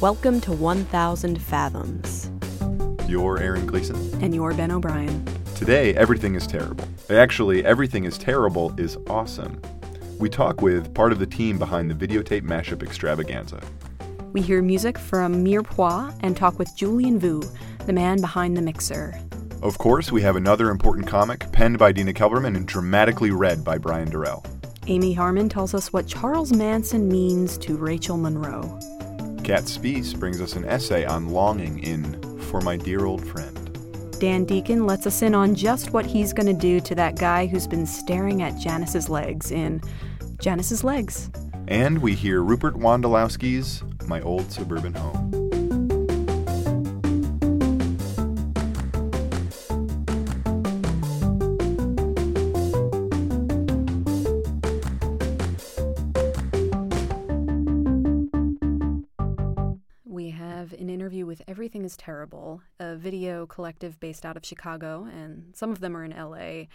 Welcome to 1000 Fathoms. You're Aaron Gleason. And you're Ben O'Brien. Today, everything is terrible. Actually, everything is terrible is awesome. We talk with part of the team behind the videotape mashup extravaganza. We hear music from Mirepoix and talk with Julian Vu, the man behind the mixer. Of course, we have another important comic penned by Dina Kelberman and dramatically read by Brian Durrell. Amy Harmon tells us what Charles Manson means to Rachel Monroe. Kat Spies brings us an essay on longing in For My Dear Old Friend. Dan Deacon lets us in on just what he's going to do to that guy who's been staring at Janice's legs in Janice's Legs. And we hear Rupert Wondolowski's My Old Suburban Home. Is Terrible, a video collective based out of Chicago, and some of them are in LA.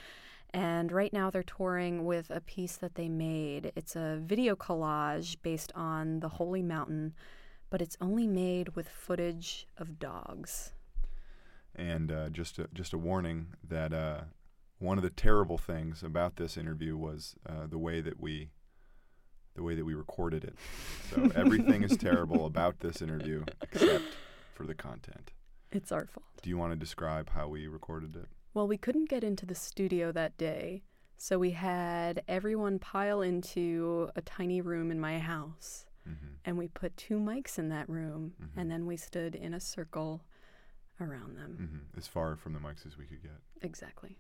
And right now they're touring with a piece that they made. It's a video collage based on the Holy Mountain, but it's only made with footage of dogs. And uh, just a, just a warning that uh, one of the terrible things about this interview was uh, the way that we the way that we recorded it. So everything is terrible about this interview except for the content. It's our fault. Do you want to describe how we recorded it? Well, we couldn't get into the studio that day, so we had everyone pile into a tiny room in my house. Mm-hmm. And we put two mics in that room, Mhm. and then we stood in a circle around them. Mm-hmm. As far from the mics as we could get. Exactly.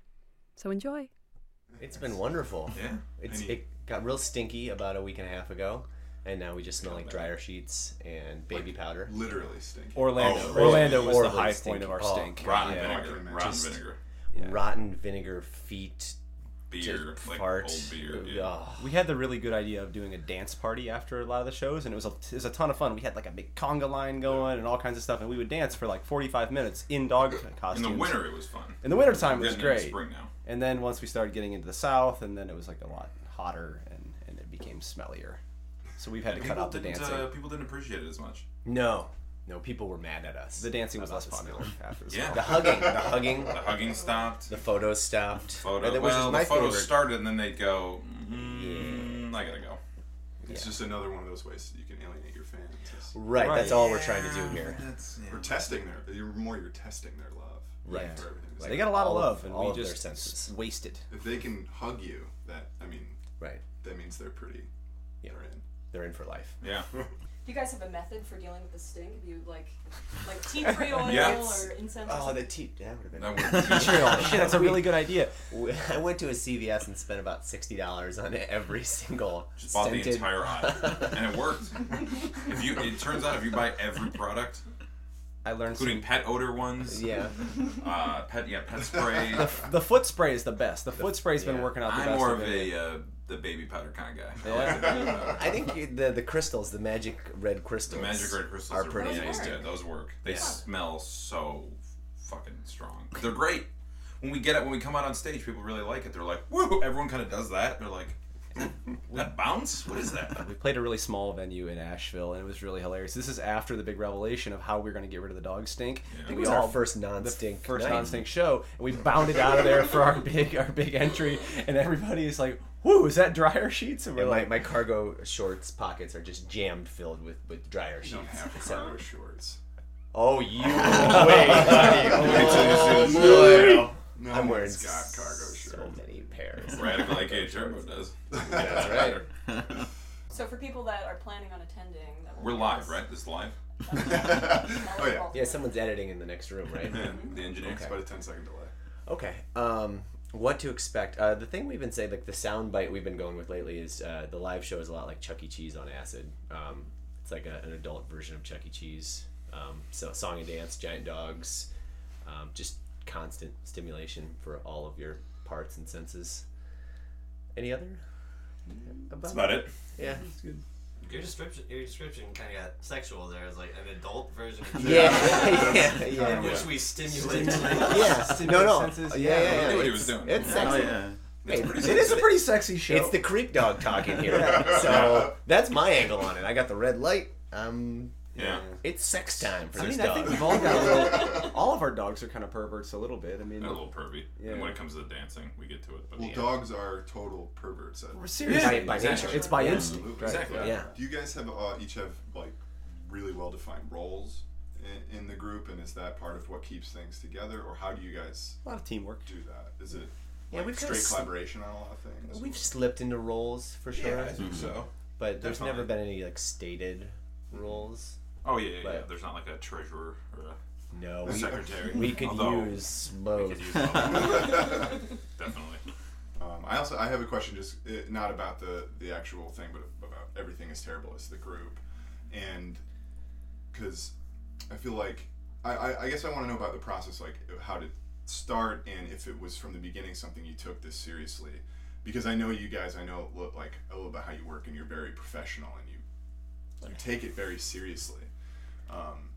So enjoy. It's been wonderful. Yeah. It's it got real stinky about a week and a half ago, and now we just smell like dryer sheets and baby powder. literally stinky. Orlando. Oh, really? Orlando was the high stinky. point of our Oh, stink. Rotten Yeah. vinegar. Yeah. Rotten Just- vinegar. Yeah. Rotten vinegar feet. Beer. just Like fart. old beer. Yeah. Ugh. We had the really good idea of doing a dance party after a lot of the shows, and it was a, it was a ton of fun. We had like a big conga line going and all kinds of stuff, and we would dance for like 45 minutes in dog costumes. In the winter, it was fun. In the wintertime, it was getting into great. Spring now. And then once we started getting into the south, and then it was like a lot hotter, and, and it became smellier. So we've had to cut out the didn't, dancing. uh, people didn't appreciate it as much. No, no, people were mad at us. the dancing was less popular after the Yeah. smell. The hugging, the hugging, The hugging stopped. the photos stopped. photo. And it well, the photos favorite. started, and then they'd go. Mm, I gotta go. It's just another one of those ways that you can alienate your fans. Right, Right. that's all we're trying to do here. That's, yeah. We're testing their. You're more. You're testing their love. Right. Yeah. For everything. Like- They got a lot of all of- love, and all we of their just senses. wasted. If they can hug you, that I mean, Right, that means they're pretty. Yeah. They're in. They're in for life. Yeah. Do you guys have a method for dealing with the stink? Have you like like tea tree oil Yes. or incense? Oh, something? the tea. That would have been. That would Shit, that's a really good idea. I went to a CVS and spent about sixty dollars on every single just bought the entire aisle, and it worked. If you, it turns out if you buy every product, I learned including some, pet odor ones, Yeah, uh, pet yeah, pet spray. the foot spray is the best. The foot spray's been working out the I'm best. more of of a uh, the baby powder kind of guy. I like the baby powder. I think you- the the crystals, the magic red crystals, The magic red crystals are are, pretty nice. nice. Yeah, those work. They Yeah. smell so fucking strong. They're great. When we get it, when we come out on stage, people really like it. They're like, "Woo!" Everyone kind of does that. They're like, "That bounce? What is that?" We played a really small venue in Asheville, and it was really hilarious. This is after the big revelation of how we are going to get rid of the dog stink. Yeah. And It we was all our first the non-stink first night. non-stink show, and we bounded out of there for our big our big entry, and everybody is like, "Whoo, is that dryer sheets?" And we're And like, my cargo shorts pockets are just jammed filled with, with dryer You sheets. don't have So- cargo shorts. oh, you wait, buddy. Oh, boy. No I'm wearing one's cargo shorts. Many pairs. Radical AK Turbo does. That's right. So for people that are planning on attending, that We're live, us. right? This is live. oh yeah. Yeah, someone's editing in the next room, right? Yeah, the engineer. It's about a 10 second delay. Okay. Um, what to expect? Uh, the thing we've been saying, like the sound bite we've been going with lately, is uh, the live show is a lot like Chuck E. Cheese on acid. Um, it's like a, an adult version of Chuck E. Cheese. Um, so song and dance, giant dogs, um, just constant stimulation for all of your parts and senses. Any other? Mm, about That's about it. Yeah, it's good. Your description, your description kind of got sexual there. It's like an adult version of Yeah, yeah, in yeah. which we stimulate. Yeah, Stimulate no, no, senses. yeah, yeah, I yeah. knew what he was It's- doing. It's Yeah. sexy. Oh, yeah. Hey, It is a pretty sexy show. It's the creep dog talking here. So that's my angle on it. I got the red light. I'm Yeah. It's sex time for I this mean, I dog. think we've all got a little. All of our dogs are kind of perverts a little bit. I mean, They're a little pervy. Yeah. And when it comes to the dancing, we get to it. But Well, Yeah. dogs are total perverts. At, we're seriously By- by it's- nature. It's by Yeah. instinct. Right? Exactly. yeah. Do you guys have uh, each have like really well defined roles in, in the group, and is that part of what keeps things together, or how do you guys A lot of teamwork. do that? Is it Yeah, like we've kinda straight sl- collaboration on a lot of things? We've slipped into roles for sure, yeah, I think so. but there's Definitely. never been any like stated roles. Oh yeah, yeah, yeah. But- There's not like a treasurer or a No, we, secretary. we could Although, use we both. could use both. Definitely. Um, I also I have a question, just uh, not about the the actual thing, but about everything is terrible as the group, and because I feel like I, I, I guess I want to know about the process, like how to start, and if it was from the beginning something you took this seriously, because I know you guys, I know lo- like a little bit how you work, and you're very professional, and you you take it very seriously, um,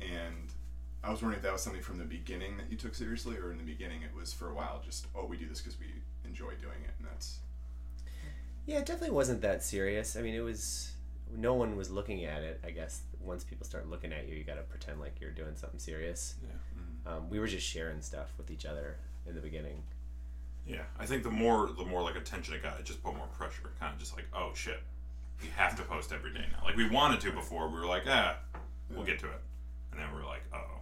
and. I was wondering if that was something from the beginning that you took seriously, or in the beginning it was for a while just oh we do this because we enjoy doing it, and that's Yeah, it definitely wasn't that serious. I mean, it was. No one was looking at it. I guess once people start looking at you, you got to pretend like you're doing something serious. Yeah. Um, we were just sharing stuff with each other in the beginning. Yeah, I think the more the more like attention it got, it just put more pressure. Kind of just like, oh shit, we have to post every day now. Like we wanted to before, we were like, ah, we'll get to it, and then we are like, oh,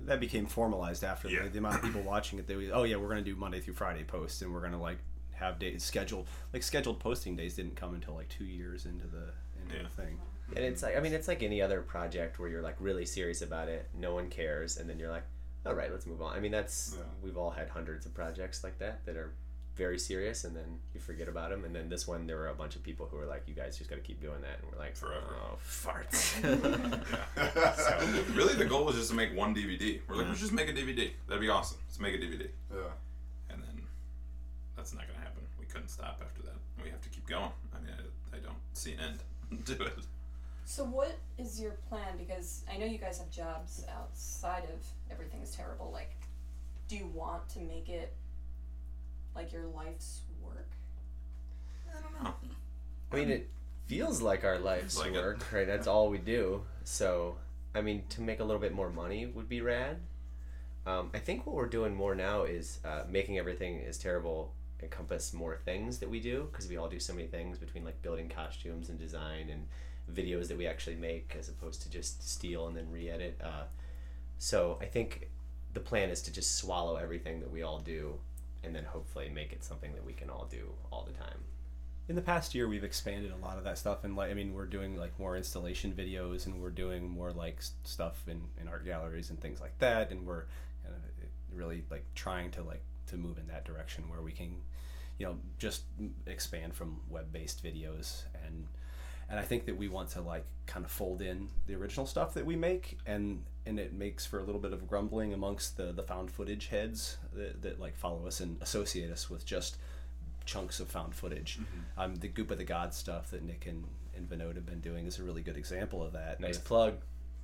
That became formalized after Yeah. the, the amount of people watching it. They would, oh yeah, we're gonna do Monday through Friday posts, and we're gonna like have days scheduled. Like scheduled posting days didn't come until like two years into the into Yeah. the thing. And it's like, I mean, it's like any other project where you're like really serious about it. No one cares, and then you're like, all right, let's move on. I mean, that's Yeah. we've all had hundreds of projects like that that are very serious, and then you forget about them. And then this one, there were a bunch of people who were like, you guys just got to keep doing that, and we're like, Forever. Oh, farts. yeah. so really, the goal was just to make one DVD. We're like, let's just make a DVD. That'd be awesome. Let's make a DVD, yeah. and then that's not gonna happen. We couldn't stop after that. We have to keep going. I mean, I, I don't see an end to it. So what is your plan? Because I know you guys have jobs outside of everything is terrible. Like, do you want to make it like your life's work? I don't know. I mean, it feels like our life's like it. work, right? That's all we do. So, I mean, to make a little bit more money would be rad. Um, I think what we're doing more now is uh, making everything is terrible encompass more things that we do because we all do so many things between like building costumes and design and videos that we actually make as opposed to just steal and then re-edit. Uh, so I think the plan is to just swallow everything that we all do and then hopefully make it something that we can all do all the time. In the past year, we've expanded a lot of that stuff, and like I mean, we're doing like more installation videos, and we're doing more like stuff in, in art galleries and things like that, and we're kind of eh, really like trying to like to move in that direction where we can, you know, just expand from web-based videos and and I think that we want to like kind of fold in the original stuff that we make, and and it makes for a little bit of grumbling amongst the the found footage heads that, that like follow us and associate us with just chunks of found footage. Um, the Goop of the God stuff that Nick and, and Vinod have been doing is a really good example of that. Nice With plug.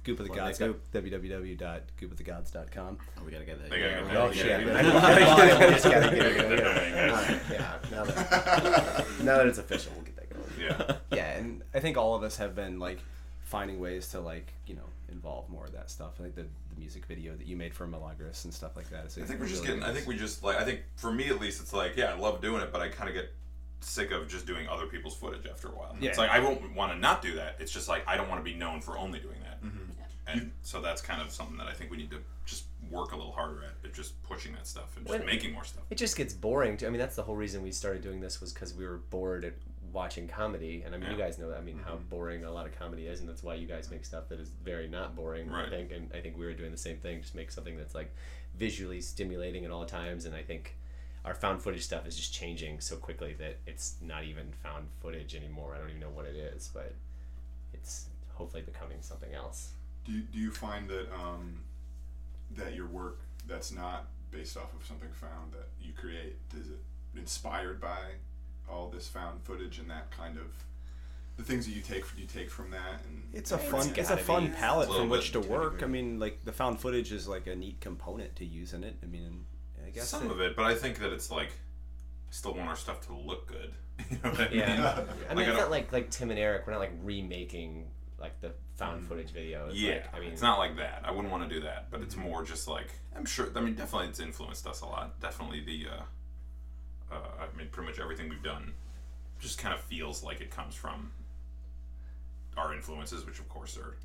Goop of the Gods, Nick www.goopofthegods.com. Oh, we gotta get that. They gotta get that. Oh Yeah, shit! yeah, I yeah. know. Just gotta get it going. Yeah. Alright, Yeah. Now that, now that it's official, we'll get that going. Yeah. yeah, and I think all of us have been like finding ways to like you know involve more of that stuff. I think the, the music video that you made for Milagros and stuff like that. Is I think we're just really getting. I think we just like. I think for me at least, it's like yeah, I love doing it, but I kind of get sick of just doing other people's footage after a while. Yeah. It's like I won't want to not do that. It's just like I don't want to be known for only doing that. Mm-hmm. And so that's kind of something that I think we need to just work a little harder at. Is just pushing that stuff and just When- making more stuff. It just gets boring. Too. I mean, that's the whole reason we started doing this was because we were bored at watching comedy, and I mean, you guys know that. I mean, how boring a lot of comedy is, and that's why you guys make stuff that is very not boring. I Right. think, and I think we were doing the same thing. Just make something that's like visually stimulating at all times, and I think our found footage stuff is just changing so quickly that it's not even found footage anymore. I don't even know what it is, but it's hopefully becoming something else. Do you, do you find that um, that your work that's not based off of something found that you create is it inspired by all this found footage and that kind of the things that you take you take from that and It's a fun, it's a fun palette from which to work. I mean, like the found footage is like a neat component to use in it. I mean, I guess Some it- of it, but I think that it's like I still want our stuff to look good. You know what I mean? Yeah. I mean, Like, it's don't- not like like Tim and Eric. We're not like remaking like the found footage videos. Yeah, like, I mean, it's not like that. I wouldn't want to do that, but it's more just like I'm sure. I mean, definitely, it's influenced us a lot. Definitely, the uh, uh, I mean, pretty much everything we've done just kind of feels like it comes from our influences, which of course are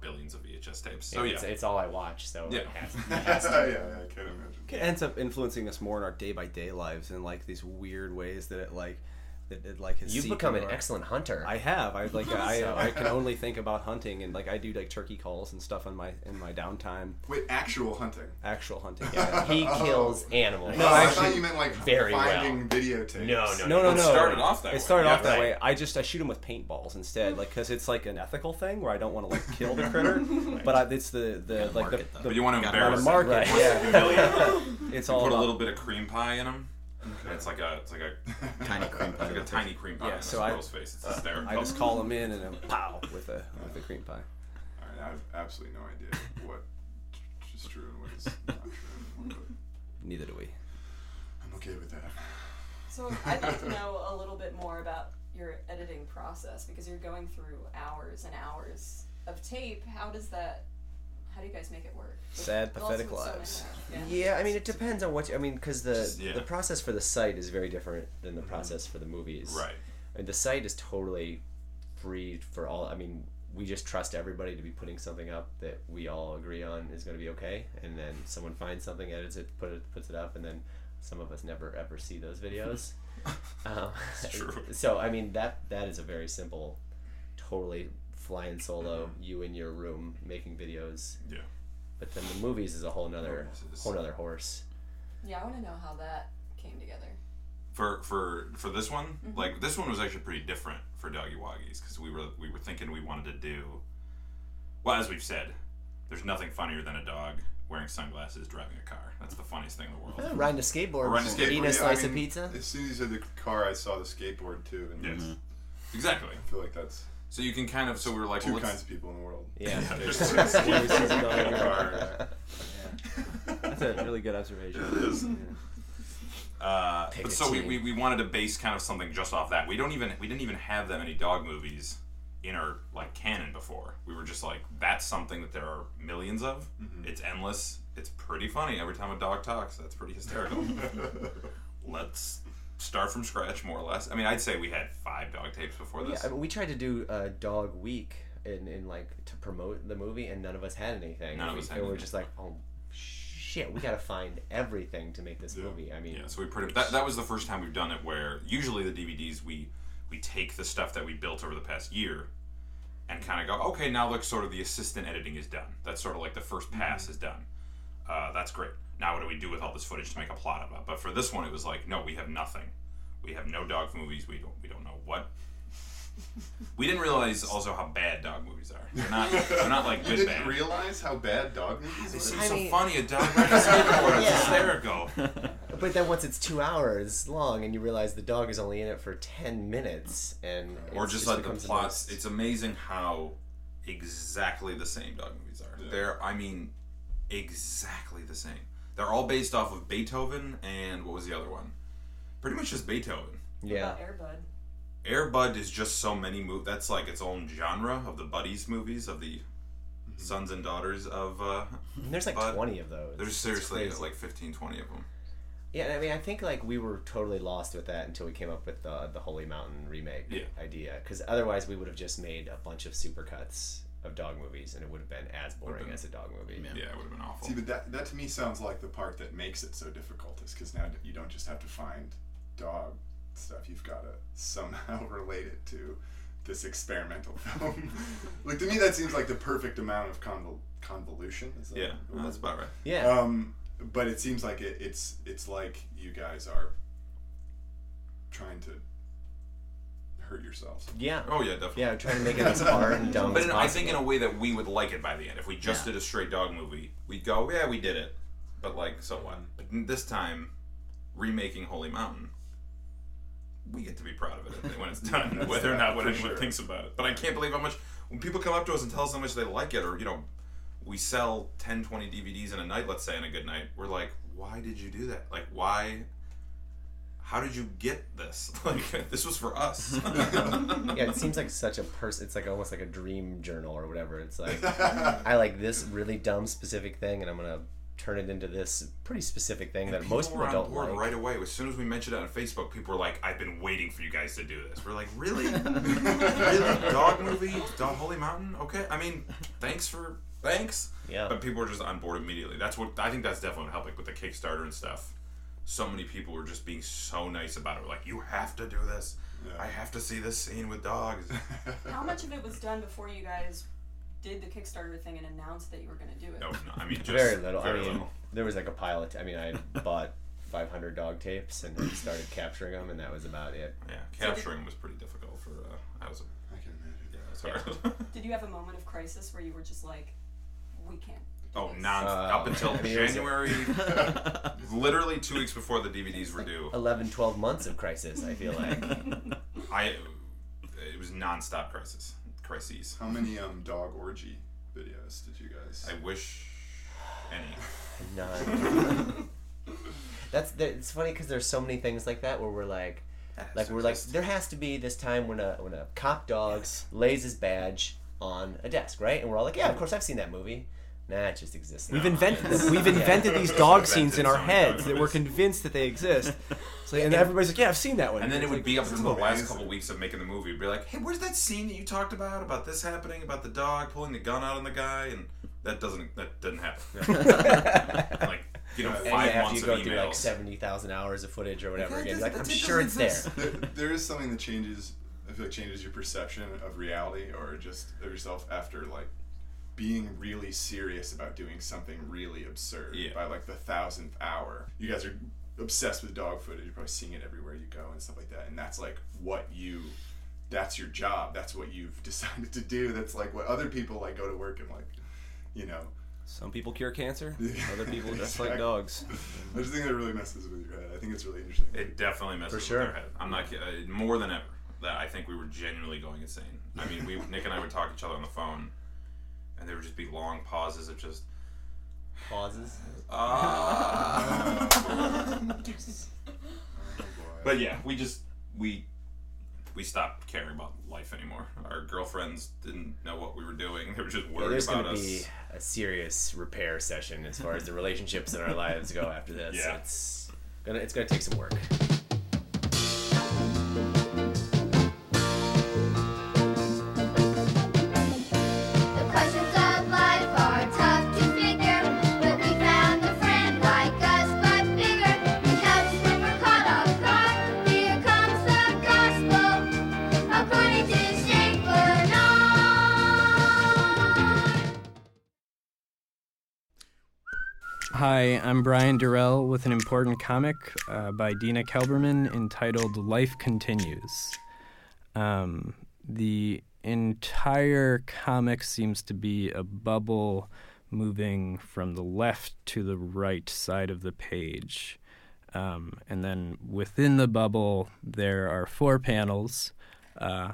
billions of VHS tapes. So yeah, it's, it's all I watch, so Yeah. it has, yeah, it has to. yeah, I can't imagine. it ends up influencing us more in our day by day lives in like these weird ways that it like that it like has You've become an into excellent hunter. I have. I like. I, I can only think about hunting and like I do like turkey calls and stuff in my in my downtime. Wait, actual hunting. Actual hunting. yeah, he Oh. kills animals. No, oh, I actually- thought you meant like very finding videotapes. No, no, No, no, It no. started off that It way, started yeah. off that Right. way. I just I shoot them with paintballs instead, like because it's like an ethical thing where I don't want to like kill the critter, but I, it's the the like the, market the but you want to Gotta embarrass market, right, yeah. to humiliate it. it's all put a little bit of cream pie in them. It's like a, it's like a, Tiny cream pie. like a tiny cream pie Yeah, so a I- squirrel's face. It's hysterical. I just call them in and then pow with a with a cream pie. All right, I have absolutely no idea what is true and what is not true anymore, Neither do we. I'm okay with that. So I'd like to know a little bit more about your editing process because you're going through hours and hours of tape. How does that? How do you guys make it work? With- Sad, pathetic with so lives. Yeah. Yeah, I mean, it depends on what you, I mean, because the Just- yeah. the process for the site is very different than the process for the movies. right. I mean, the site is totally free for all. I mean, we just trust everybody to be putting something up that we all agree on is going to be okay, and then someone finds something, edits it, put it, puts it up, and then some of us never ever see those videos. um, true. So I mean, that that is a very simple, totally flying solo, you in your room making videos. Yeah. But then the movies is a whole nother Movies whole nother horse. Yeah, I want to know how that came together. for for for this one Mm-hmm. like this one was actually pretty different for doggy woggies because we were we were thinking we wanted to do well as we've said there's nothing funnier than a dog wearing sunglasses driving a car that's the funniest thing in the world Riding a skateboard, Riding a skateboard, eating a Yeah, I slice of pizza. As soon as you said the car, I saw the skateboard too, and yes I exactly I feel like that's so you can kind of so we were like two well, kinds of people in the world. Yeah. Yeah, there's there's- one who sees a dog in a Car. car. That's a really good observation. It is. Uh, but so we, we, we wanted to base kind of something just off that. We don't even we didn't even have that many dog movies in our like canon before. We were just like that's something that there are millions of. It's endless. It's pretty funny every time a dog talks. That's pretty hysterical. Let's start from scratch more or less. I mean, I'd say we had five dog tapes before Yeah, this. I mean, we tried to do a dog week in, in like to promote the movie, and none of us had anything. None of and us had and we're anything. just like, oh shit, we gotta find everything to make this Yeah. movie. I mean, Yeah, so we pretty that, that was the first time we've done it where usually the DVDs we we take the stuff that we built over the past year and kind of go, okay, now look, sort of the assistant editing is done. That's sort of like the first pass is done. Uh, that's great. Now what do we do with all this footage to make a plot of it? But for this one, it was like, no, we have nothing. We have no dog movies. We don't we don't know what. We didn't realize also how bad dog movies are. They're not. They're not like You good didn't bad. realize how bad dog movies It are? seems I so mean- funny. A dog riding a skateboard. It's Yeah. hysterical. but then once it's two hours long, and you realize the dog is only in it for ten minutes, and or it's- just like the becomes plots. most- It's amazing how exactly the same dog movies are. Yeah. They're, I mean, exactly the same. They're all based off of Beethoven and what was the other one? Pretty much just Beethoven. yeah. About Airbud. Air is just so many movies. That's like its own genre of the buddies movies of the sons and daughters of. Uh, And there's like But twenty of those. there's seriously like 15, 20 of them. Yeah, I mean, I think like we were totally lost with that until we came up with the the Holy Mountain remake Yeah. idea. Because otherwise, we would have just made a bunch of supercuts of dog movies, and it would have been as boring been- as a dog movie. Yeah, it would have been awful. See, but that, that to me sounds like the part that makes it so difficult is because now you don't just have to find dog stuff, you've got to somehow relate it to this experimental film. like, to me, that seems like the perfect amount of convol- convolution. Is that yeah, the word? that's about right. Yeah, Um, but it seems like it, it's it's like you guys are trying to hurt yourselves. yeah, Oh yeah, definitely. yeah. Trying to make it as hard and dumb But as in, possible. I think in a way that we would like it by the end. If we just Yeah. did a straight dog movie, we'd go, yeah, we did it. But like, so what? But this time, remaking Holy Mountain, we get to be proud of it when it's done, whether or not what anyone sure. thinks about it. But I can't believe how much when people come up to us and tell us how much they like it, or you know, we sell 10, 20 DVDs in a night, let's say, in a good night. We're like, why did you do that? Like, why? How did you get this? Like this was for us. yeah, it seems like such a person. It's like almost like a dream journal or whatever. It's like I like this really dumb specific thing, and I'm gonna turn it into this pretty specific thing that people most people were on don't board like. right away. As soon as we mentioned it on Facebook, people were like, "I've been waiting for you guys to do this." We're like, "Really? really? Dog movie? Dog Holy Mountain? Okay. I mean, thanks for thanks." Yeah. But people were just on board immediately. That's what I think. That's definitely what helped, like with the Kickstarter and stuff. So many people were just being so nice about it. Like, you have to do this. Yeah. I have to see this scene with dogs. How much of it was done before you guys did the Kickstarter thing and announced that you were going to do it? no, no, I mean, just very little. Very I mean, little. there was like a pile of. T- I mean, I bought 500 dog tapes and then started capturing them, and that was about it. Yeah, capturing was pretty difficult for. Uh, I was. I can imagine. Yeah, it's hard. Did you have a moment of crisis where you were just like, we can't? Do Oh, non Uh, up until it was January, literally two weeks before the DVDs were due. 11, 12 months of crisis. I feel like. I it was nonstop crisis, crises. How many um dog orgy videos did you guys? I wish any. None. That's the, it's funny because there's so many things like that where we're like, like we're like there has to be this time when a when a cop dog lays his badge on a desk, right? And we're all like, yeah, of course I've seen that movie. Nah, it just exists. We've invented them. We've invented these dog scenes in our Invented so many heads that we're convinced that they exist. So, and everybody's like, "Yeah, I've seen that one." And then it would like, be up until the last amazing. couple weeks of making the movie. It'd be like, hey, where's that scene that you talked about about this happening, about the dog pulling the gun out on the guy, and that doesn't that didn't happen. like you know, And five after months you go of through like emails. seventy thousand hours of footage or whatever again, like I'm sure it's there. there, there is something that changes. I feel like changes your perception of reality or just of yourself after like being really serious about doing something really absurd Yeah. by like the thousandth hour. You guys are obsessed with dog footage. You're probably seeing it everywhere you go and stuff like that. And that's like what you. That's your job. That's what you've decided to do. That's like what other people like go to work and like, you know. Some people cure cancer. Other people just like dogs. I just think that really messes with your head. I think it's really interesting. It definitely messes For with sure. their head. I'm not kidding. Uh, more than ever. That I think we were genuinely going insane. I mean, we Nick and I would talk to each other on the phone, and there would just be long pauses of just. Pauses. Ah. But yeah, we just we we stopped caring about life anymore. Our girlfriends didn't know what we were doing. They were just Yeah, worried there's about gonna us. be a serious repair session as far as the relationships in our lives go after this. Yeah. It's gonna it's gonna take some work. Hi, I'm Brian Durrell with an important comic uh, by Dina Kelberman entitled Life Continues. Um, the entire comic seems to be a bubble moving from the left to the right side of the page. Um, and then within the bubble, there are four panels. Uh,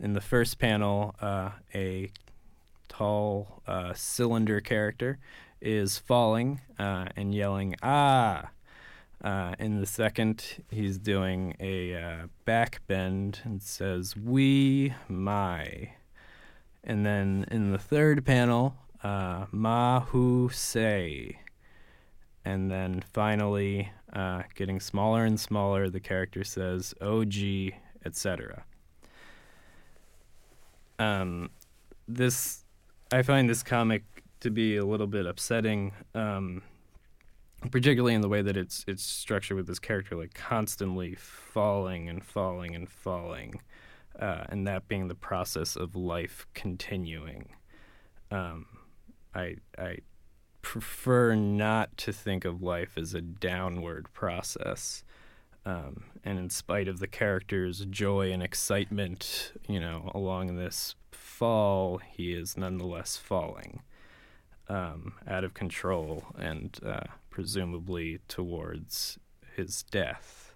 in the first panel, uh, a tall uh, cylinder character is falling uh, and yelling ah! Uh, in the second he's doing a uh, back bend and says we my. And then in the third panel uh, ma who say? And then finally uh, getting smaller and smaller the character says og etc um, this I find this comic to be a little bit upsetting, um, particularly in the way that it's it's structured with this character like constantly falling and falling and falling, uh, and that being the process of life continuing. Um, I I prefer not to think of life as a downward process. Um, and in spite of the character's joy and excitement, you know, along this fall, he is nonetheless falling um, out of control and uh, presumably towards his death.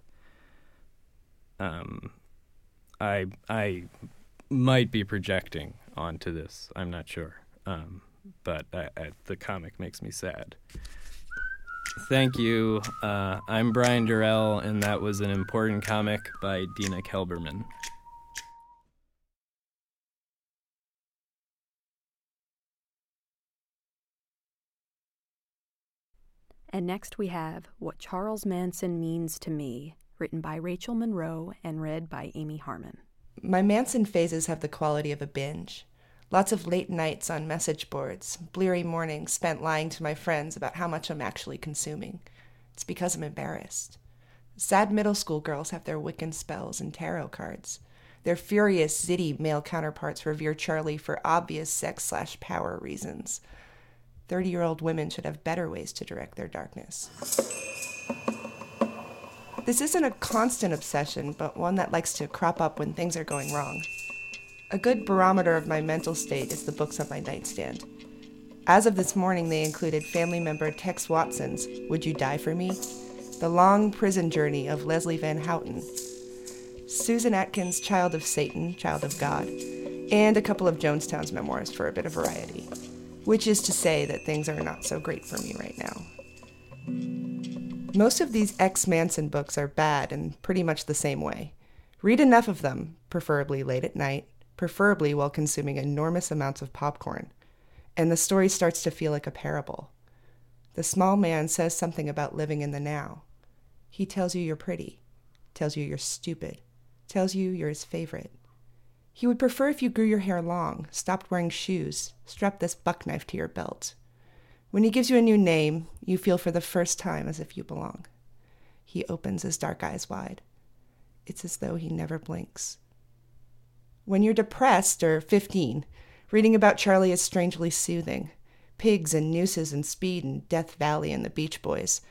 Um, I I might be projecting onto this. I'm not sure, um, but I, I, the comic makes me sad. Thank you. Uh, I'm Brian Durrell, and that was an important comic by Dina Kelberman. And next we have What Charles Manson Means to Me, written by Rachel Monroe and read by Amy Harmon. My Manson phases have the quality of a binge. Lots of late nights on message boards, bleary mornings spent lying to my friends about how much I'm actually consuming. It's because I'm embarrassed. Sad middle school girls have their Wiccan spells and tarot cards. Their furious, zitty male counterparts revere Charlie for obvious sex slash power reasons. 30 year old women should have better ways to direct their darkness. This isn't a constant obsession, but one that likes to crop up when things are going wrong. A good barometer of my mental state is the books on my nightstand. As of this morning, they included family member Tex Watson's Would You Die for Me? The Long Prison Journey of Leslie Van Houten, Susan Atkins' Child of Satan, Child of God, and a couple of Jonestown's memoirs for a bit of variety, which is to say that things are not so great for me right now. Most of these ex Manson books are bad in pretty much the same way. Read enough of them, preferably late at night, preferably while consuming enormous amounts of popcorn, and the story starts to feel like a parable. The small man says something about living in the now. He tells you you're pretty, tells you you're stupid, tells you you're his favorite. He would prefer if you grew your hair long, stopped wearing shoes, strapped this buck knife to your belt. When he gives you a new name, you feel for the first time as if you belong. He opens his dark eyes wide. It's as though he never blinks. When you're depressed or 15, reading about Charlie is strangely soothing. Pigs and nooses and speed and Death Valley and the Beach Boys.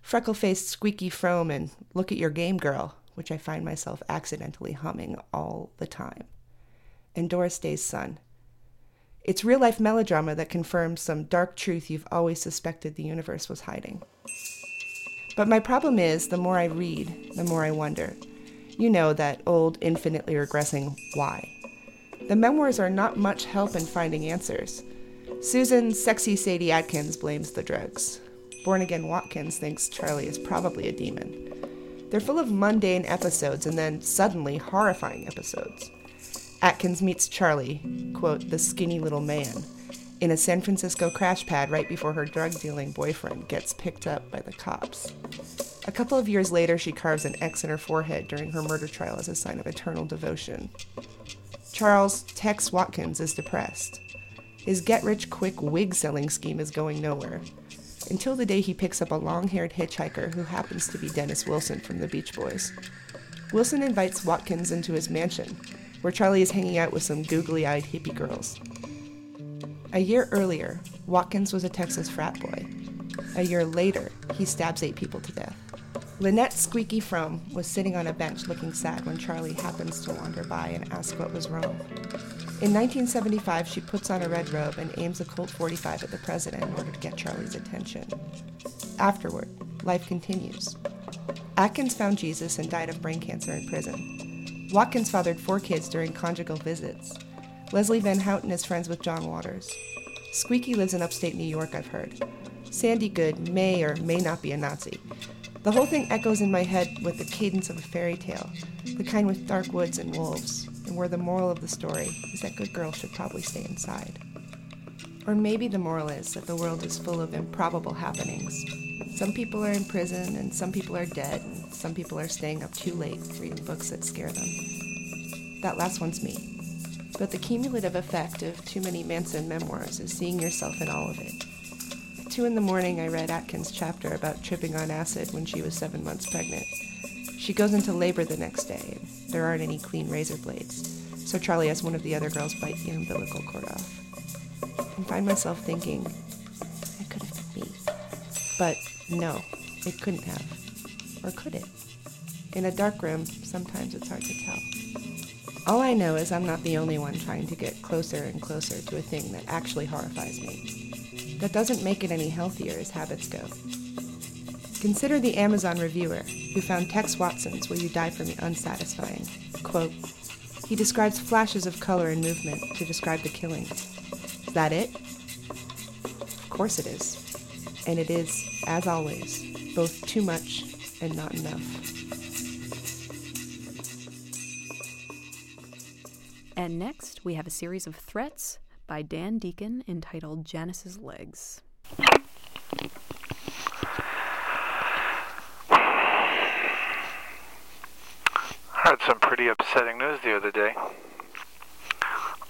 Freckle faced Squeaky Fromme and Look at Your Game Girl, which I find myself accidentally humming all the time. And Doris Day's Son. It's real life melodrama that confirms some dark truth you've always suspected the universe was hiding. But my problem is the more I read, the more I wonder. You know that old, infinitely regressing why. The memoirs are not much help in finding answers. Susan Sexy Sadie Atkins blames the drugs. Born again Watkins thinks Charlie is probably a demon. They're full of mundane episodes and then suddenly horrifying episodes. Atkins meets Charlie, quote, the skinny little man, in a San Francisco crash pad right before her drug dealing boyfriend gets picked up by the cops. A couple of years later, she carves an X in her forehead during her murder trial as a sign of eternal devotion. Charles Tex Watkins is depressed. His get rich quick wig selling scheme is going nowhere. Until the day he picks up a long haired hitchhiker who happens to be Dennis Wilson from the Beach Boys. Wilson invites Watkins into his mansion, where Charlie is hanging out with some googly eyed hippie girls. A year earlier, Watkins was a Texas frat boy. A year later, he stabs eight people to death. Lynette Squeaky Fromme was sitting on a bench looking sad when Charlie happens to wander by and ask what was wrong. In 1975, she puts on a red robe and aims a Colt 45 at the president in order to get Charlie's attention. Afterward, life continues. Atkins found Jesus and died of brain cancer in prison. Watkins fathered four kids during conjugal visits. Leslie Van Houten is friends with John Waters. Squeaky lives in upstate New York, I've heard. Sandy Good may or may not be a Nazi. The whole thing echoes in my head with the cadence of a fairy tale, the kind with dark woods and wolves, and where the moral of the story is that good girls should probably stay inside. Or maybe the moral is that the world is full of improbable happenings. Some people are in prison, and some people are dead, and some people are staying up too late reading books that scare them. That last one's me. But the cumulative effect of too many Manson memoirs is seeing yourself in all of it. At two in the morning, I read Atkins' chapter about tripping on acid when she was seven months pregnant. She goes into labor the next day, there aren't any clean razor blades, so Charlie has one of the other girls bite the umbilical cord off. And find myself thinking, it could have been me. But no, it couldn't have. Or could it? In a dark room, sometimes it's hard to tell. All I know is I'm not the only one trying to get closer and closer to a thing that actually horrifies me. That doesn't make it any healthier as habits go. Consider the Amazon reviewer who found Tex Watson's Will You Die For Me unsatisfying. Quote, he describes flashes of color and movement to describe the killing. Is that it? Of course it is. And it is, as always, both too much and not enough. And next, we have a series of threats by Dan Deacon entitled Janice's Legs. I Heard some pretty upsetting news the other day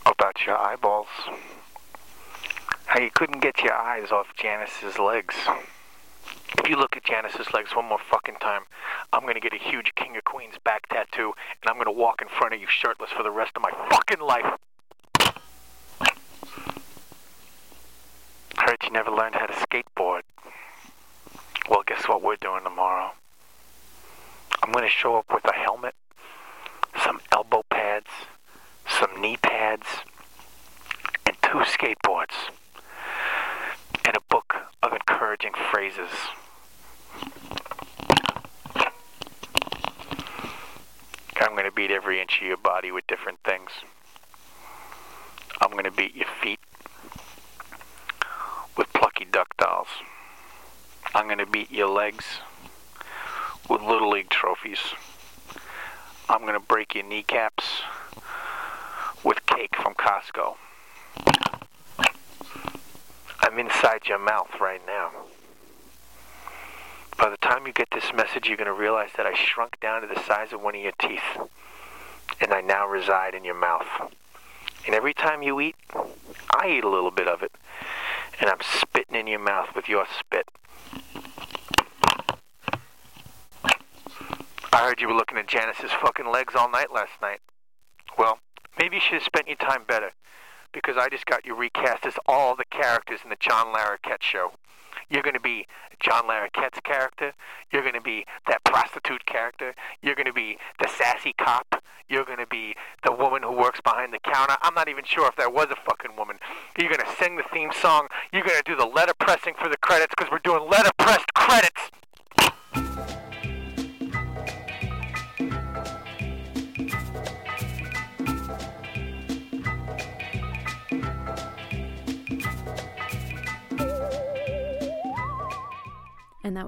about your eyeballs. How you couldn't get your eyes off Janice's legs. If you look at Janice's legs one more fucking time, I'm gonna get a huge King of Queens back tattoo, and I'm gonna walk in front of you shirtless for the rest of my fucking life. Heard you never learned how to skateboard. Well, guess what we're doing tomorrow? I'm gonna show up with a helmet, some elbow pads, some knee pads, and two skateboards, of encouraging phrases. I'm going to beat every inch of your body with different things. I'm going to beat your feet with plucky duck dolls. I'm going to beat your legs with Little League trophies. I'm going to break your kneecaps with cake from Costco. I'm inside your mouth right now. By the time you get this message, you're going to realize that I shrunk down to the size of one of your teeth, and I now reside in your mouth. And every time you eat, I eat a little bit of it, and I'm spitting in your mouth with your spit. I heard you were looking at Janice's fucking legs all night last night. Well, maybe you should have spent your time better, because I just got you recast as all the characters in the John Larroquette show. You're going to be John Larroquette's character. You're going to be that prostitute character. You're going to be the sassy cop. You're going to be the woman who works behind the counter. I'm not even sure if there was a fucking woman. You're going to sing the theme song. You're going to do the letter pressing for the credits because we're doing letter pressed credits.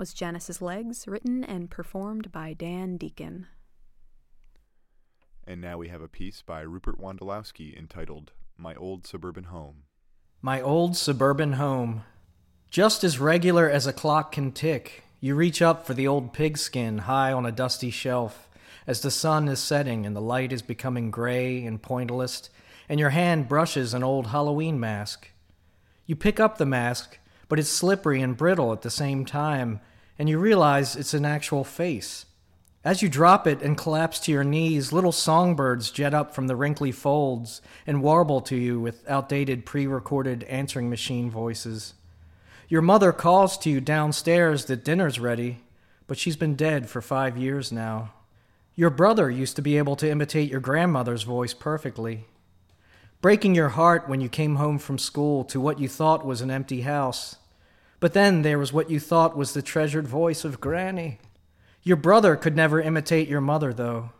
Was Janice's Legs, written and performed by Dan Deacon. And now we have a piece by Rupert Wondolowski entitled My Old Suburban Home. My old suburban home. Just as regular as a clock can tick, you reach up for the old pigskin high on a dusty shelf as the sun is setting and the light is becoming gray and pointillist, and your hand brushes an old Halloween mask. You pick up the mask, but it's slippery and brittle at the same time, and you realize it's an actual face. As you drop it and collapse to your knees, little songbirds jet up from the wrinkly folds and warble to you with outdated pre recorded answering machine voices. Your mother calls to you downstairs that dinner's ready, but she's been dead for five years now. Your brother used to be able to imitate your grandmother's voice perfectly. Breaking your heart when you came home from school to what you thought was an empty house. But then there was what you thought was the treasured voice of Granny. Your brother could never imitate your mother, though.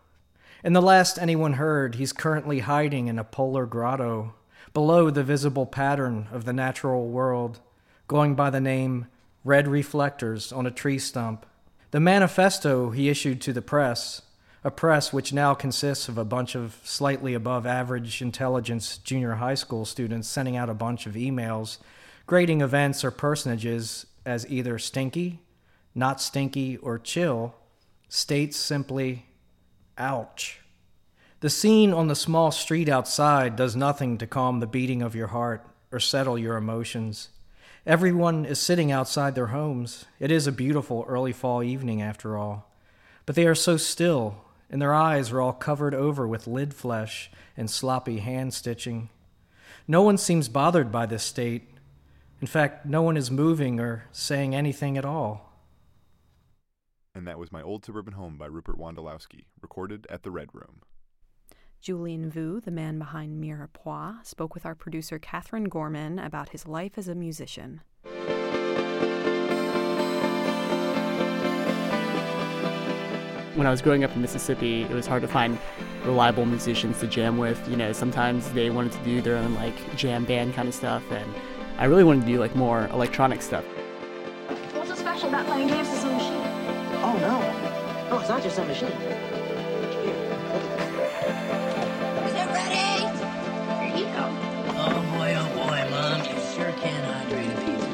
And the last anyone heard, he's currently hiding in a polar grotto, below the visible pattern of the natural world, going by the name Red Reflectors on a Tree Stump. The manifesto he issued to the press, a press which now consists of a bunch of slightly above average intelligence junior high school students sending out a bunch of emails grading events or personages as either stinky, not stinky, or chill, states simply, ouch. The scene on the small street outside does nothing to calm the beating of your heart or settle your emotions. Everyone is sitting outside their homes. It is a beautiful early fall evening, after all. But they are so still, and their eyes are all covered over with lid flesh and sloppy hand stitching. No one seems bothered by this state. In fact, no one is moving or saying anything at all. And that was My Old Suburban Home by Rupert Wondolowski, recorded at the Red Room. Julian Vu, the man behind Mirepoix, spoke with our producer Catherine Gorman about his life as a musician. When I was growing up in Mississippi, it was hard to find reliable musicians to jam with. You know, sometimes they wanted to do their own like jam band kind of stuff, and I really wanted to do like more electronic stuff. What's so special about playing games to some machine. Oh no. No, it's not just a machine. Is it ready? Here you go. Oh boy, oh boy, Mom, you sure can hydrate a pizza.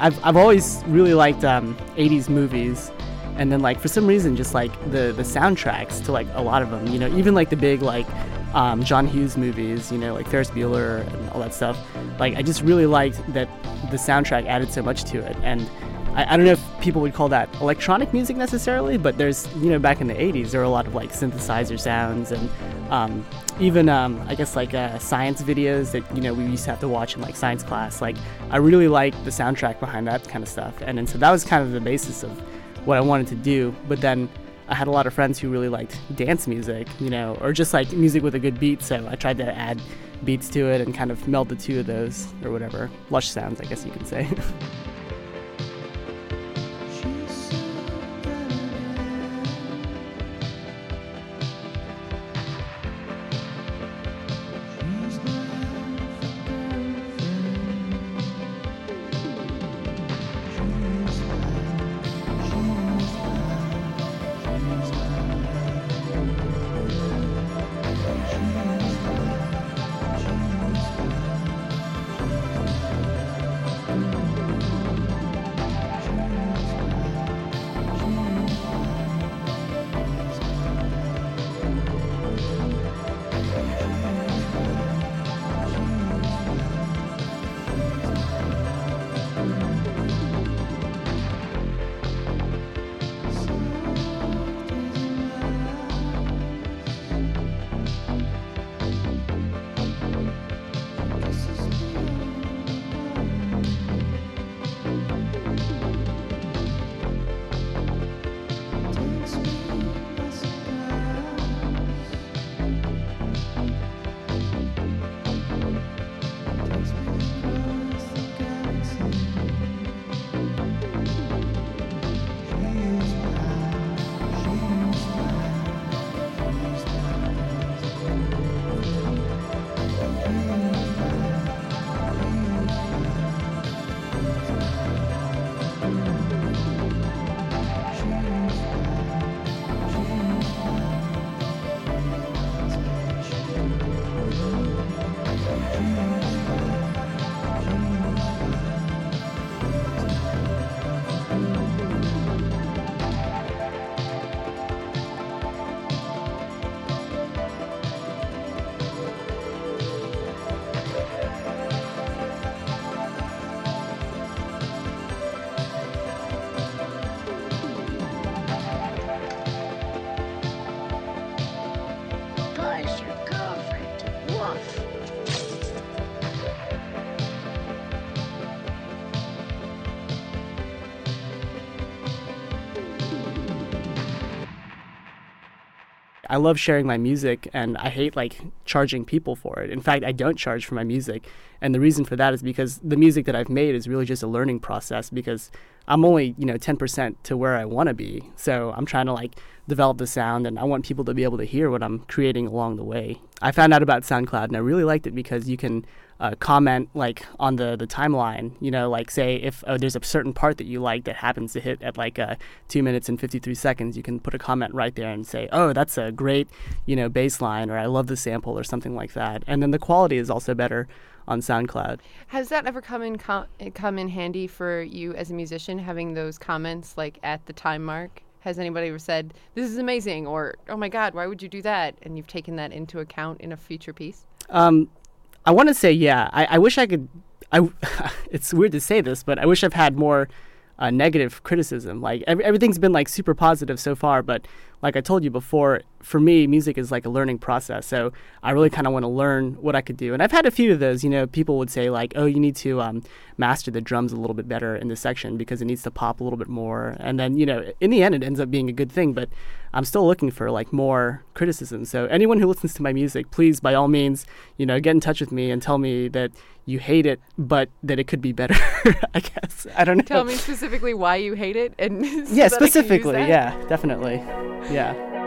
I've, I've always really liked um, 80s movies and then like for some reason just like the the soundtracks to like a lot of them you know even like the big like um, john hughes movies you know like ferris bueller and all that stuff like i just really liked that the soundtrack added so much to it and I, I don't know if people would call that electronic music necessarily but there's you know back in the 80s there were a lot of like synthesizer sounds and um, even um, I guess like uh, science videos that you know we used to have to watch in like science class. Like I really liked the soundtrack behind that kind of stuff, and, and so that was kind of the basis of what I wanted to do. But then I had a lot of friends who really liked dance music, you know, or just like music with a good beat. So I tried to add beats to it and kind of meld the two of those or whatever lush sounds, I guess you could say. love sharing my music and I hate like charging people for it. In fact, I don't charge for my music. And the reason for that is because the music that I've made is really just a learning process because I'm only, you know, 10% to where I want to be. So I'm trying to like develop the sound and I want people to be able to hear what I'm creating along the way. I found out about SoundCloud and I really liked it because you can uh, comment like on the the timeline. You know, like say if uh, there's a certain part that you like that happens to hit at like uh, two minutes and 53 seconds, you can put a comment right there and say, "Oh, that's a great you know bass line," or "I love the sample," or something like that. And then the quality is also better on SoundCloud. Has that ever come in com- come in handy for you as a musician having those comments like at the time mark? Has anybody ever said this is amazing or oh my god, why would you do that? And you've taken that into account in a future piece? Um, I want to say yeah. I, I wish I could. I it's weird to say this, but I wish I've had more uh, negative criticism. Like every, everything's been like super positive so far, but like I told you before, for me, music is like a learning process. So I really kind of want to learn what I could do. And I've had a few of those. You know, people would say like, "Oh, you need to um, master the drums a little bit better in this section because it needs to pop a little bit more." And then you know, in the end, it ends up being a good thing. But I'm still looking for like more criticism. So anyone who listens to my music, please, by all means, you know, get in touch with me and tell me that you hate it, but that it could be better. I guess I don't know. Tell me specifically why you hate it and so yeah, that I can use specifically, yeah, definitely, yeah.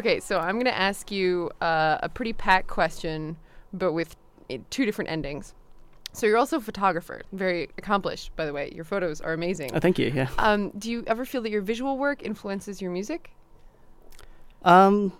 Okay, so I'm going to ask you uh, a pretty pat question, but with eh, two different endings. So you're also a photographer, very accomplished, by the way. Your photos are amazing. Oh, thank you, yeah. Um, do you ever feel that your visual work influences your music? Um,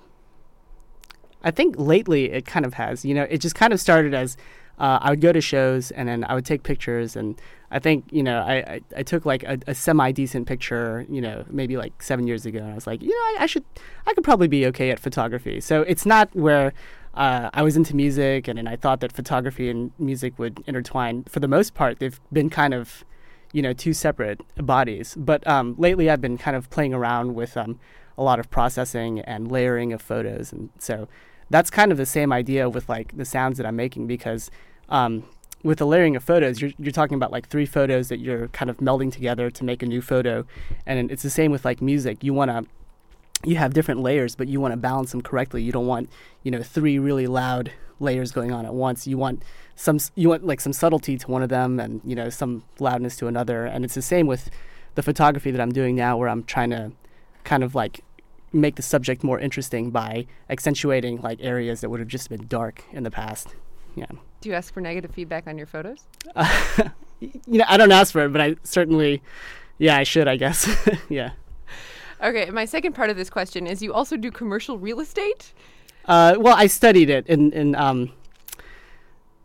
I think lately it kind of has. You know, it just kind of started as uh, I would go to shows and then I would take pictures, and I think you know I I, I took like a, a semi decent picture, you know, maybe like seven years ago, and I was like, you know, I, I should I could probably be okay at photography. So it's not where. Uh, I was into music, and, and I thought that photography and music would intertwine. For the most part, they've been kind of, you know, two separate bodies. But um, lately, I've been kind of playing around with um, a lot of processing and layering of photos, and so that's kind of the same idea with like the sounds that I'm making because um, with the layering of photos, you're, you're talking about like three photos that you're kind of melding together to make a new photo, and it's the same with like music. You want to you have different layers, but you want to balance them correctly. You don't want you know three really loud layers going on at once. You want some you want like some subtlety to one of them, and you know some loudness to another. And it's the same with the photography that I'm doing now, where I'm trying to kind of like make the subject more interesting by accentuating like areas that would have just been dark in the past. Yeah. Do you ask for negative feedback on your photos? you know, I don't ask for it, but I certainly, yeah, I should, I guess. yeah. Okay, my second part of this question is you also do commercial real estate? Uh, well, I studied it in in um,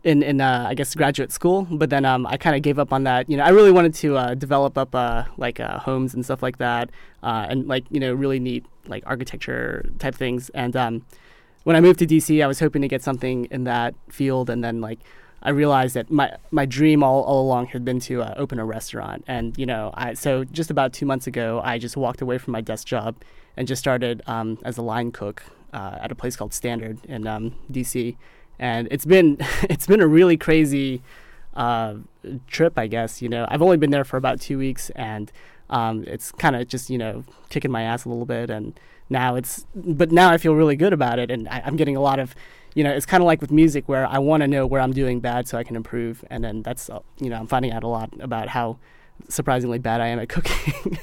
in in uh, I guess graduate school, but then um, I kind of gave up on that. You know, I really wanted to uh, develop up uh, like uh, homes and stuff like that, uh, and like you know really neat like architecture type things. And um, when I moved to DC, I was hoping to get something in that field, and then like I realized that my my dream all, all along had been to uh, open a restaurant, and you know, I so just about two months ago, I just walked away from my desk job and just started um, as a line cook uh, at a place called Standard in um, DC, and it's been it's been a really crazy uh, trip, I guess. You know, I've only been there for about two weeks, and um, it's kind of just you know kicking my ass a little bit, and now it's but now I feel really good about it, and I, I'm getting a lot of you know, it's kind of like with music where I want to know where I'm doing bad so I can improve. And then that's, uh, you know, I'm finding out a lot about how surprisingly bad I am at cooking.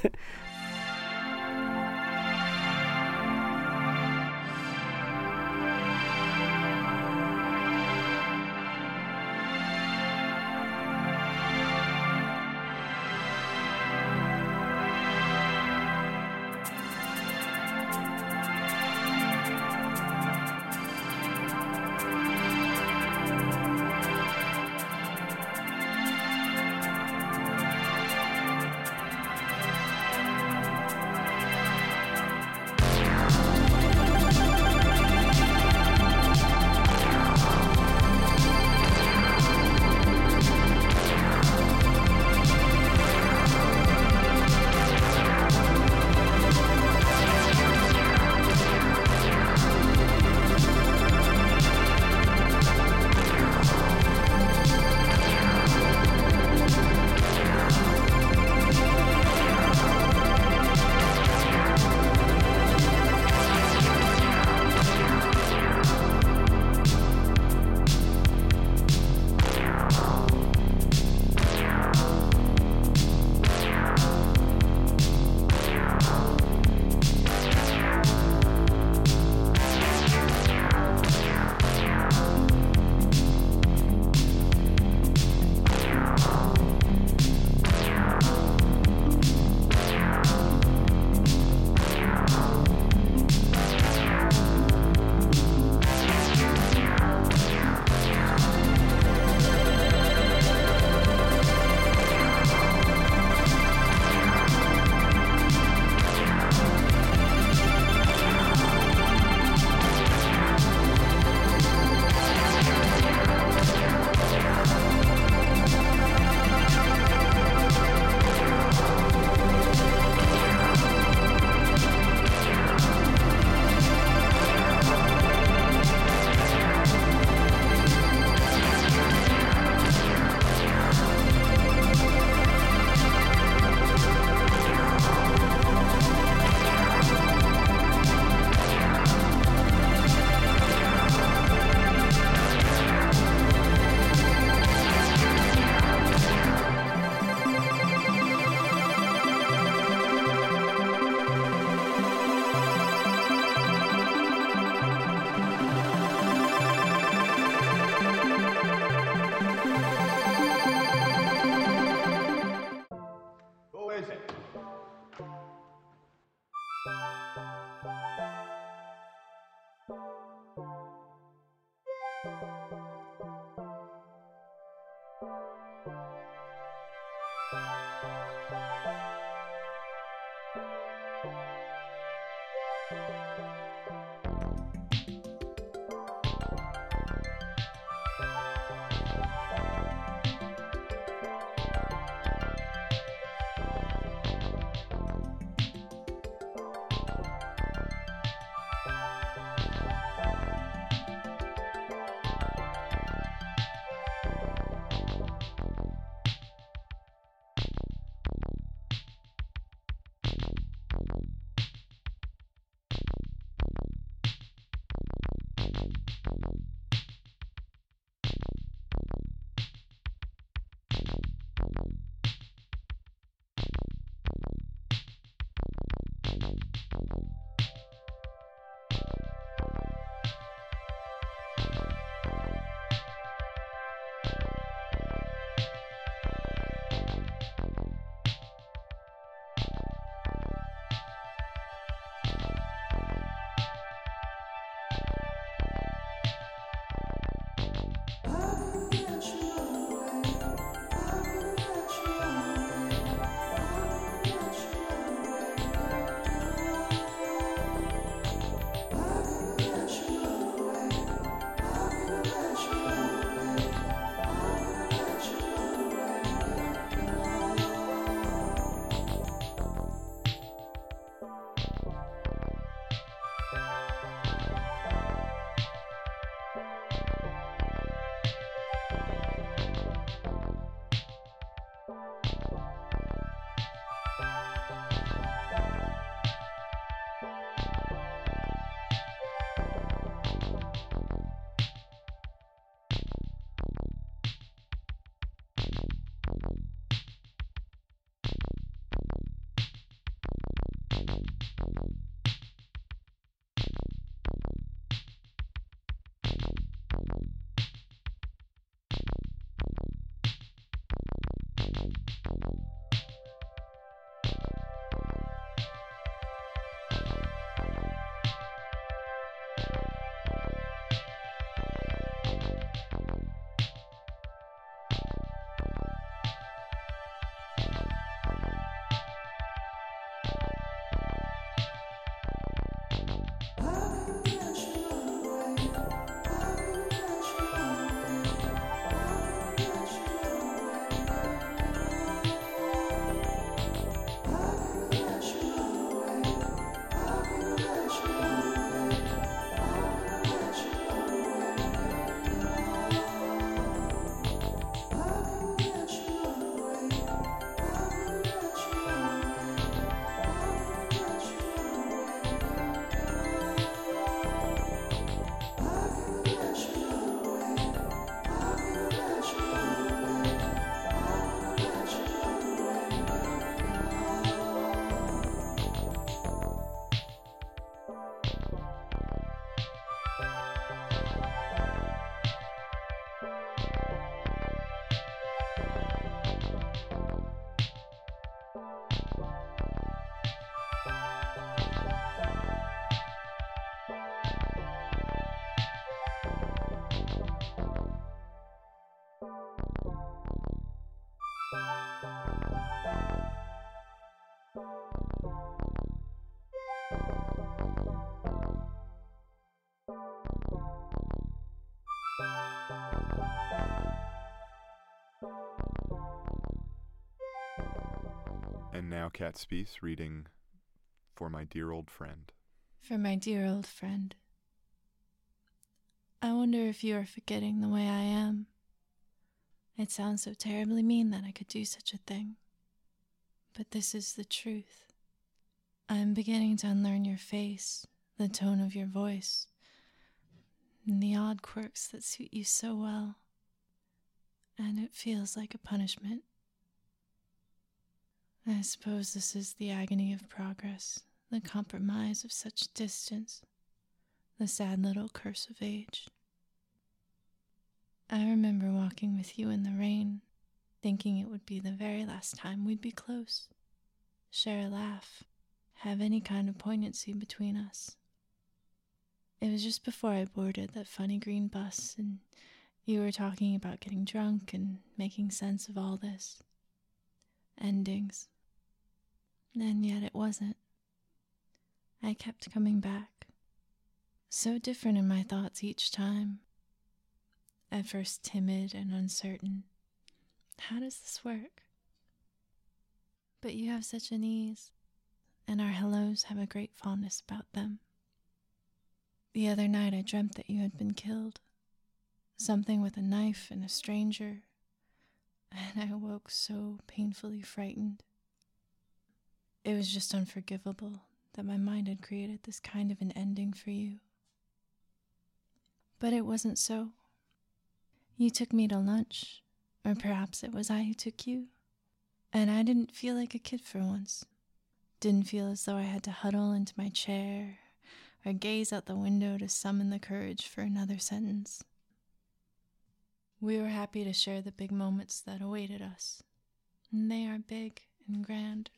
you And now Cat reading For My Dear Old Friend. For my dear old friend. I wonder if you are forgetting the way I am. It sounds so terribly mean that I could do such a thing. But this is the truth. I am beginning to unlearn your face, the tone of your voice, and the odd quirks that suit you so well. And it feels like a punishment. I suppose this is the agony of progress, the compromise of such distance, the sad little curse of age. I remember walking with you in the rain, thinking it would be the very last time we'd be close, share a laugh, have any kind of poignancy between us. It was just before I boarded that funny green bus, and you were talking about getting drunk and making sense of all this. Endings. And yet it wasn't. I kept coming back. So different in my thoughts each time. At first timid and uncertain. How does this work? But you have such an ease, and our hellos have a great fondness about them. The other night I dreamt that you had been killed. Something with a knife and a stranger, and I awoke so painfully frightened. It was just unforgivable that my mind had created this kind of an ending for you. But it wasn't so. You took me to lunch, or perhaps it was I who took you, and I didn't feel like a kid for once. Didn't feel as though I had to huddle into my chair or gaze out the window to summon the courage for another sentence. We were happy to share the big moments that awaited us, and they are big and grand.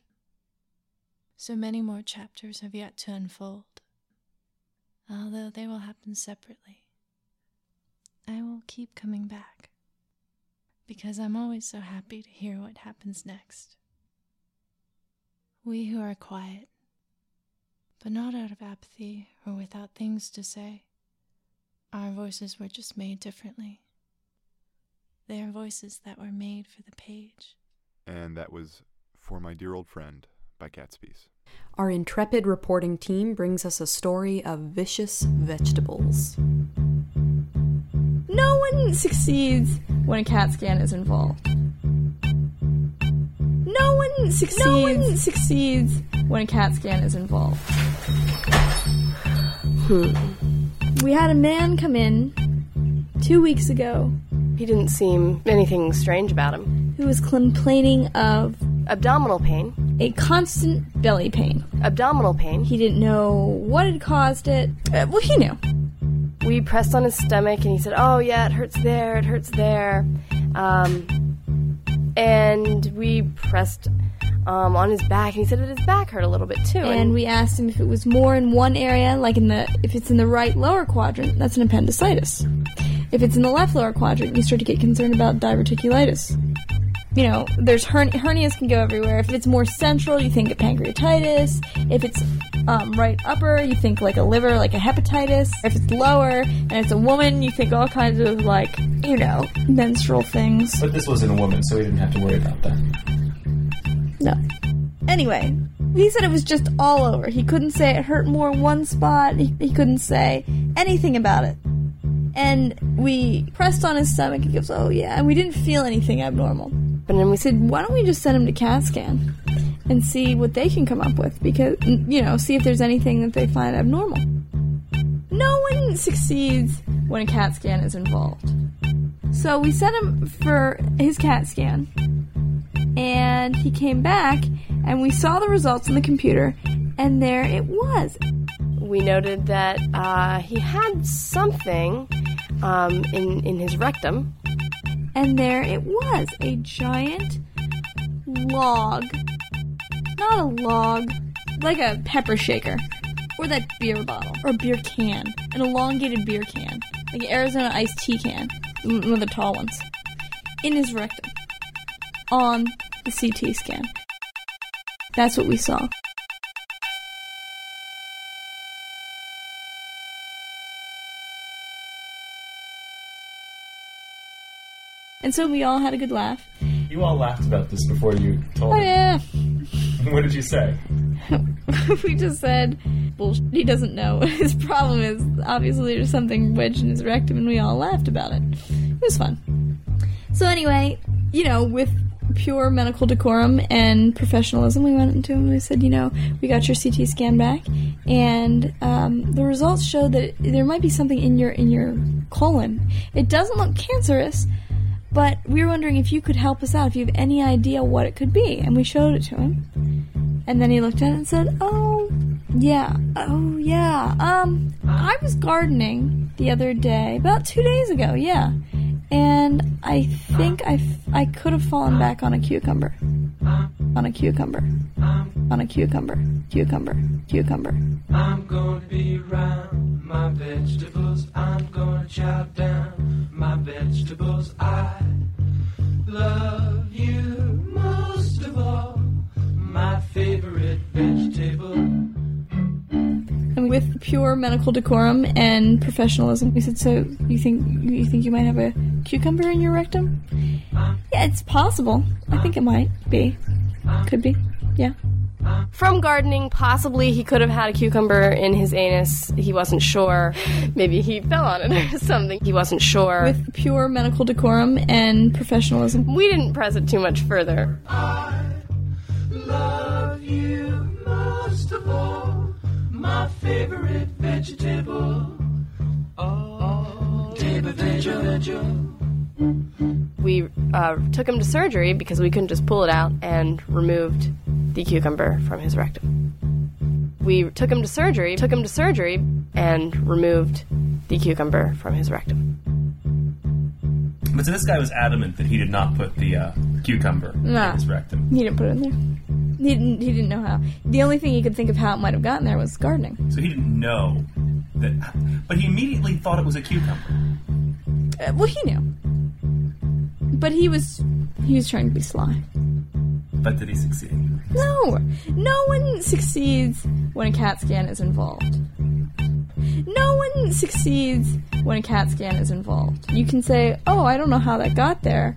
So many more chapters have yet to unfold, although they will happen separately. I will keep coming back because I'm always so happy to hear what happens next. We who are quiet, but not out of apathy or without things to say, our voices were just made differently. They are voices that were made for the page. And that was For My Dear Old Friend by Catspies. Our intrepid reporting team brings us a story of vicious vegetables. No one succeeds when a CAT scan is involved. No one succeeds. No one succeeds when a CAT scan is involved. Hmm. We had a man come in two weeks ago He didn't seem anything strange about him. who was complaining of Abdominal pain. A constant belly pain. Abdominal pain. He didn't know what had caused it. Uh, well, he knew. We pressed on his stomach and he said, Oh, yeah, it hurts there, it hurts there. Um, and we pressed um, on his back and he said that his back hurt a little bit too. And we asked him if it was more in one area, like in the if it's in the right lower quadrant, that's an appendicitis. If it's in the left lower quadrant, you start to get concerned about diverticulitis. You know, there's hern- hernias can go everywhere. If it's more central, you think of pancreatitis. If it's um, right upper, you think like a liver, like a hepatitis. If it's lower and it's a woman, you think all kinds of like, you know, menstrual things. But this wasn't a woman, so we didn't have to worry about that. No. Anyway, he said it was just all over. He couldn't say it hurt more in one spot. He, he couldn't say anything about it. And we pressed on his stomach. He goes, "Oh yeah," and we didn't feel anything abnormal. And we said, "Why don't we just send him to CAT scan and see what they can come up with? Because you know, see if there's anything that they find abnormal." No one succeeds when a CAT scan is involved. So we sent him for his CAT scan, and he came back, and we saw the results on the computer, and there it was. we noted that uh, he had something um, in, in his rectum. And there it was a giant log. Not a log, like a pepper shaker. Or that beer bottle. Or beer can. An elongated beer can. Like an Arizona iced tea can. One of the tall ones. In his rectum. On the CT scan. That's what we saw. And so we all had a good laugh. You all laughed about this before you told Oh me. yeah. What did you say? we just said, well, he doesn't know what his problem is. Obviously, there's something wedged in his rectum, and we all laughed about it. It was fun. So, anyway, you know, with pure medical decorum and professionalism, we went into him and we said, you know, we got your CT scan back, and um, the results show that there might be something in your in your colon. It doesn't look cancerous, but we were wondering if you could help us out, if you have any idea what it could be. And we showed it to him. And then he looked at it and said, Oh, yeah, oh, yeah. Um, I was gardening the other day, about two days ago, yeah. And I think I, f- I could have fallen back on a cucumber. On a cucumber. On a cucumber. Cucumber. Cucumber. I'm gonna be around my vegetables. I'm gonna chow down my vegetables. I love you most of all. My favorite vegetable. And with pure medical decorum and professionalism. We said, "So you think you think you might have a cucumber in your rectum?" Uh. Yeah, it's possible. I think it might be. Could be. Yeah. From gardening, possibly he could have had a cucumber in his anus. He wasn't sure. Maybe he fell on it or something. He wasn't sure. With pure medical decorum and professionalism. We didn't press it too much further. Love you most of all, my favorite vegetable. Oh, David vegetable. We uh, took him to surgery because we couldn't just pull it out and removed the cucumber from his rectum. We took him to surgery, took him to surgery, and removed the cucumber from his rectum. But so this guy was adamant that he did not put the uh, cucumber Nah. in his rectum. He didn't put it in there. He didn't. He didn't know how. The only thing he could think of how it might have gotten there was gardening. So he didn't know that, but he immediately thought it was a cucumber. Uh, well, he knew, but he was he was trying to be sly. But did he succeed? No, no one succeeds when a CAT scan is involved. No one succeeds when a CAT scan is involved. You can say, "Oh, I don't know how that got there,"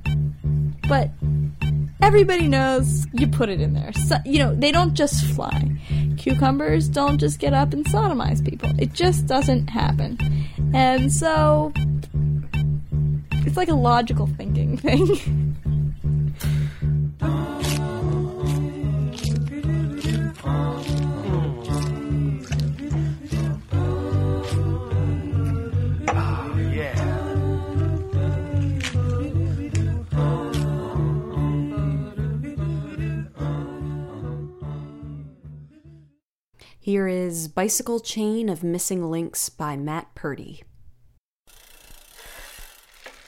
but everybody knows you put it in there. So, you know, they don't just fly. Cucumbers don't just get up and sodomize people. It just doesn't happen. And so it's like a logical thinking thing. Here is Bicycle Chain of Missing Links by Matt Purdy.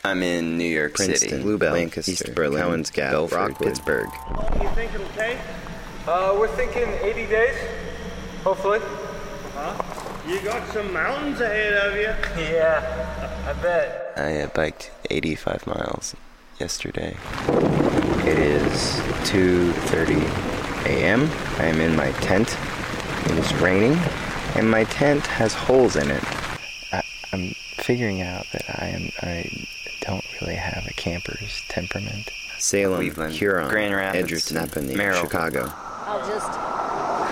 I'm in New York Princeton, City, Bluebell, Lancaster, East Berlin, Cowan's Gap, Belford, Rockwood, Pittsburgh. You think it'll take? Uh, we're thinking 80 days, hopefully. Huh? You got some mountains ahead of you. Yeah, I bet. I uh, biked 85 miles yesterday. It is 2:30 a.m. I am in my tent. It is raining, and my tent has holes in it. I, I'm figuring out that I am I don't really have a camper's temperament. Salem, Cleveland, Huron, Grand Rapids, Edgerton, Nappanee, Merrill. Chicago. I'll just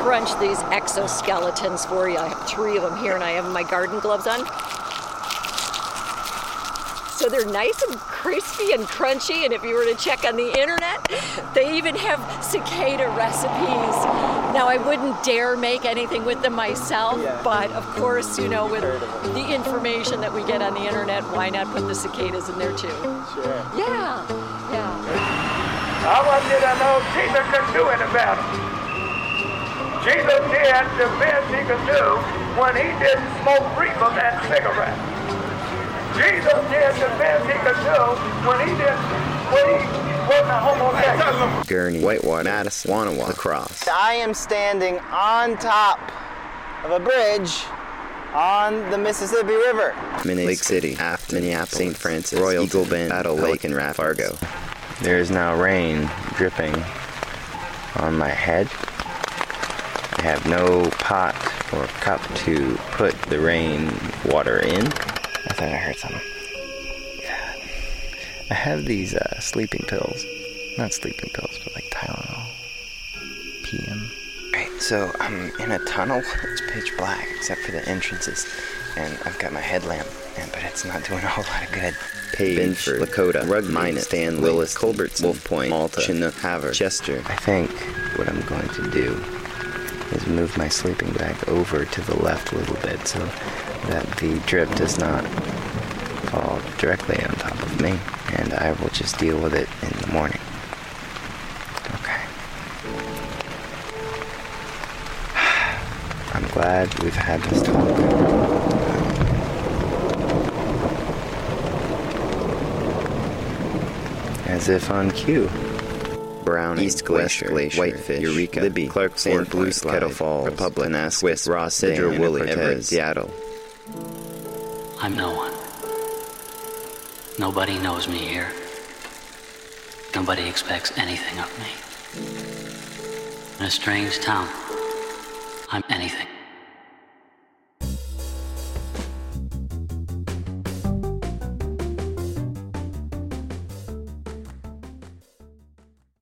crunch these exoskeletons for you. I have three of them here, and I have my garden gloves on. So they're nice and crispy and crunchy, and if you were to check on the internet, they even have cicada recipes. Now, I wouldn't dare make anything with them myself, but of course, you know, with the information that we get on the internet, why not put the cicadas in there too? Sure. Yeah, yeah. I wanted to know Jesus could do it about it. Jesus did the best he could do when he didn't smoke reefer and cigarettes. Jesus did the best he could do when he didn't, when he wasn't a homosexual. Gurnee, Whitewater, Madison, Wanaway, La Crosse. I am standing on top of a bridge on the Mississippi River. Minnesota, Lake City, Afton, Minneapolis, St. Francis, Royal, Eagle Bend, Battle Lake, and Rapids. Fargo. There is now rain dripping on my head. I have no pot or cup to put the rain water in. I thought I heard something. I have these uh, sleeping pills. Not sleeping pills, but like Tylenol. PM. Right, so I'm in a tunnel. It's pitch black except for the entrances. And I've got my headlamp, and, but it's not doing a whole lot of good. Page, Binford, Lakota, Rugby, Minot, Stanley, Willis, Culbertson, Wolf Point, Malta, Chinook, Havre, Chester. I think what I'm going to do is move my sleeping bag over to the left a little bit so that the drip does not fall directly on top of me, and I will just deal with it in the morning. Okay. I'm glad we've had this talk. As if on cue. Brown East Glacier, Glacier, Whitefish, Eureka, Libby, Clark, Sand Fort Blue Slide, Kettle Falls, Republic, Swiss, Ross, Sidra, Everett, Everett, Seattle. I'm no one. Nobody knows me here. Nobody expects anything of me. In a strange town, I'm anything.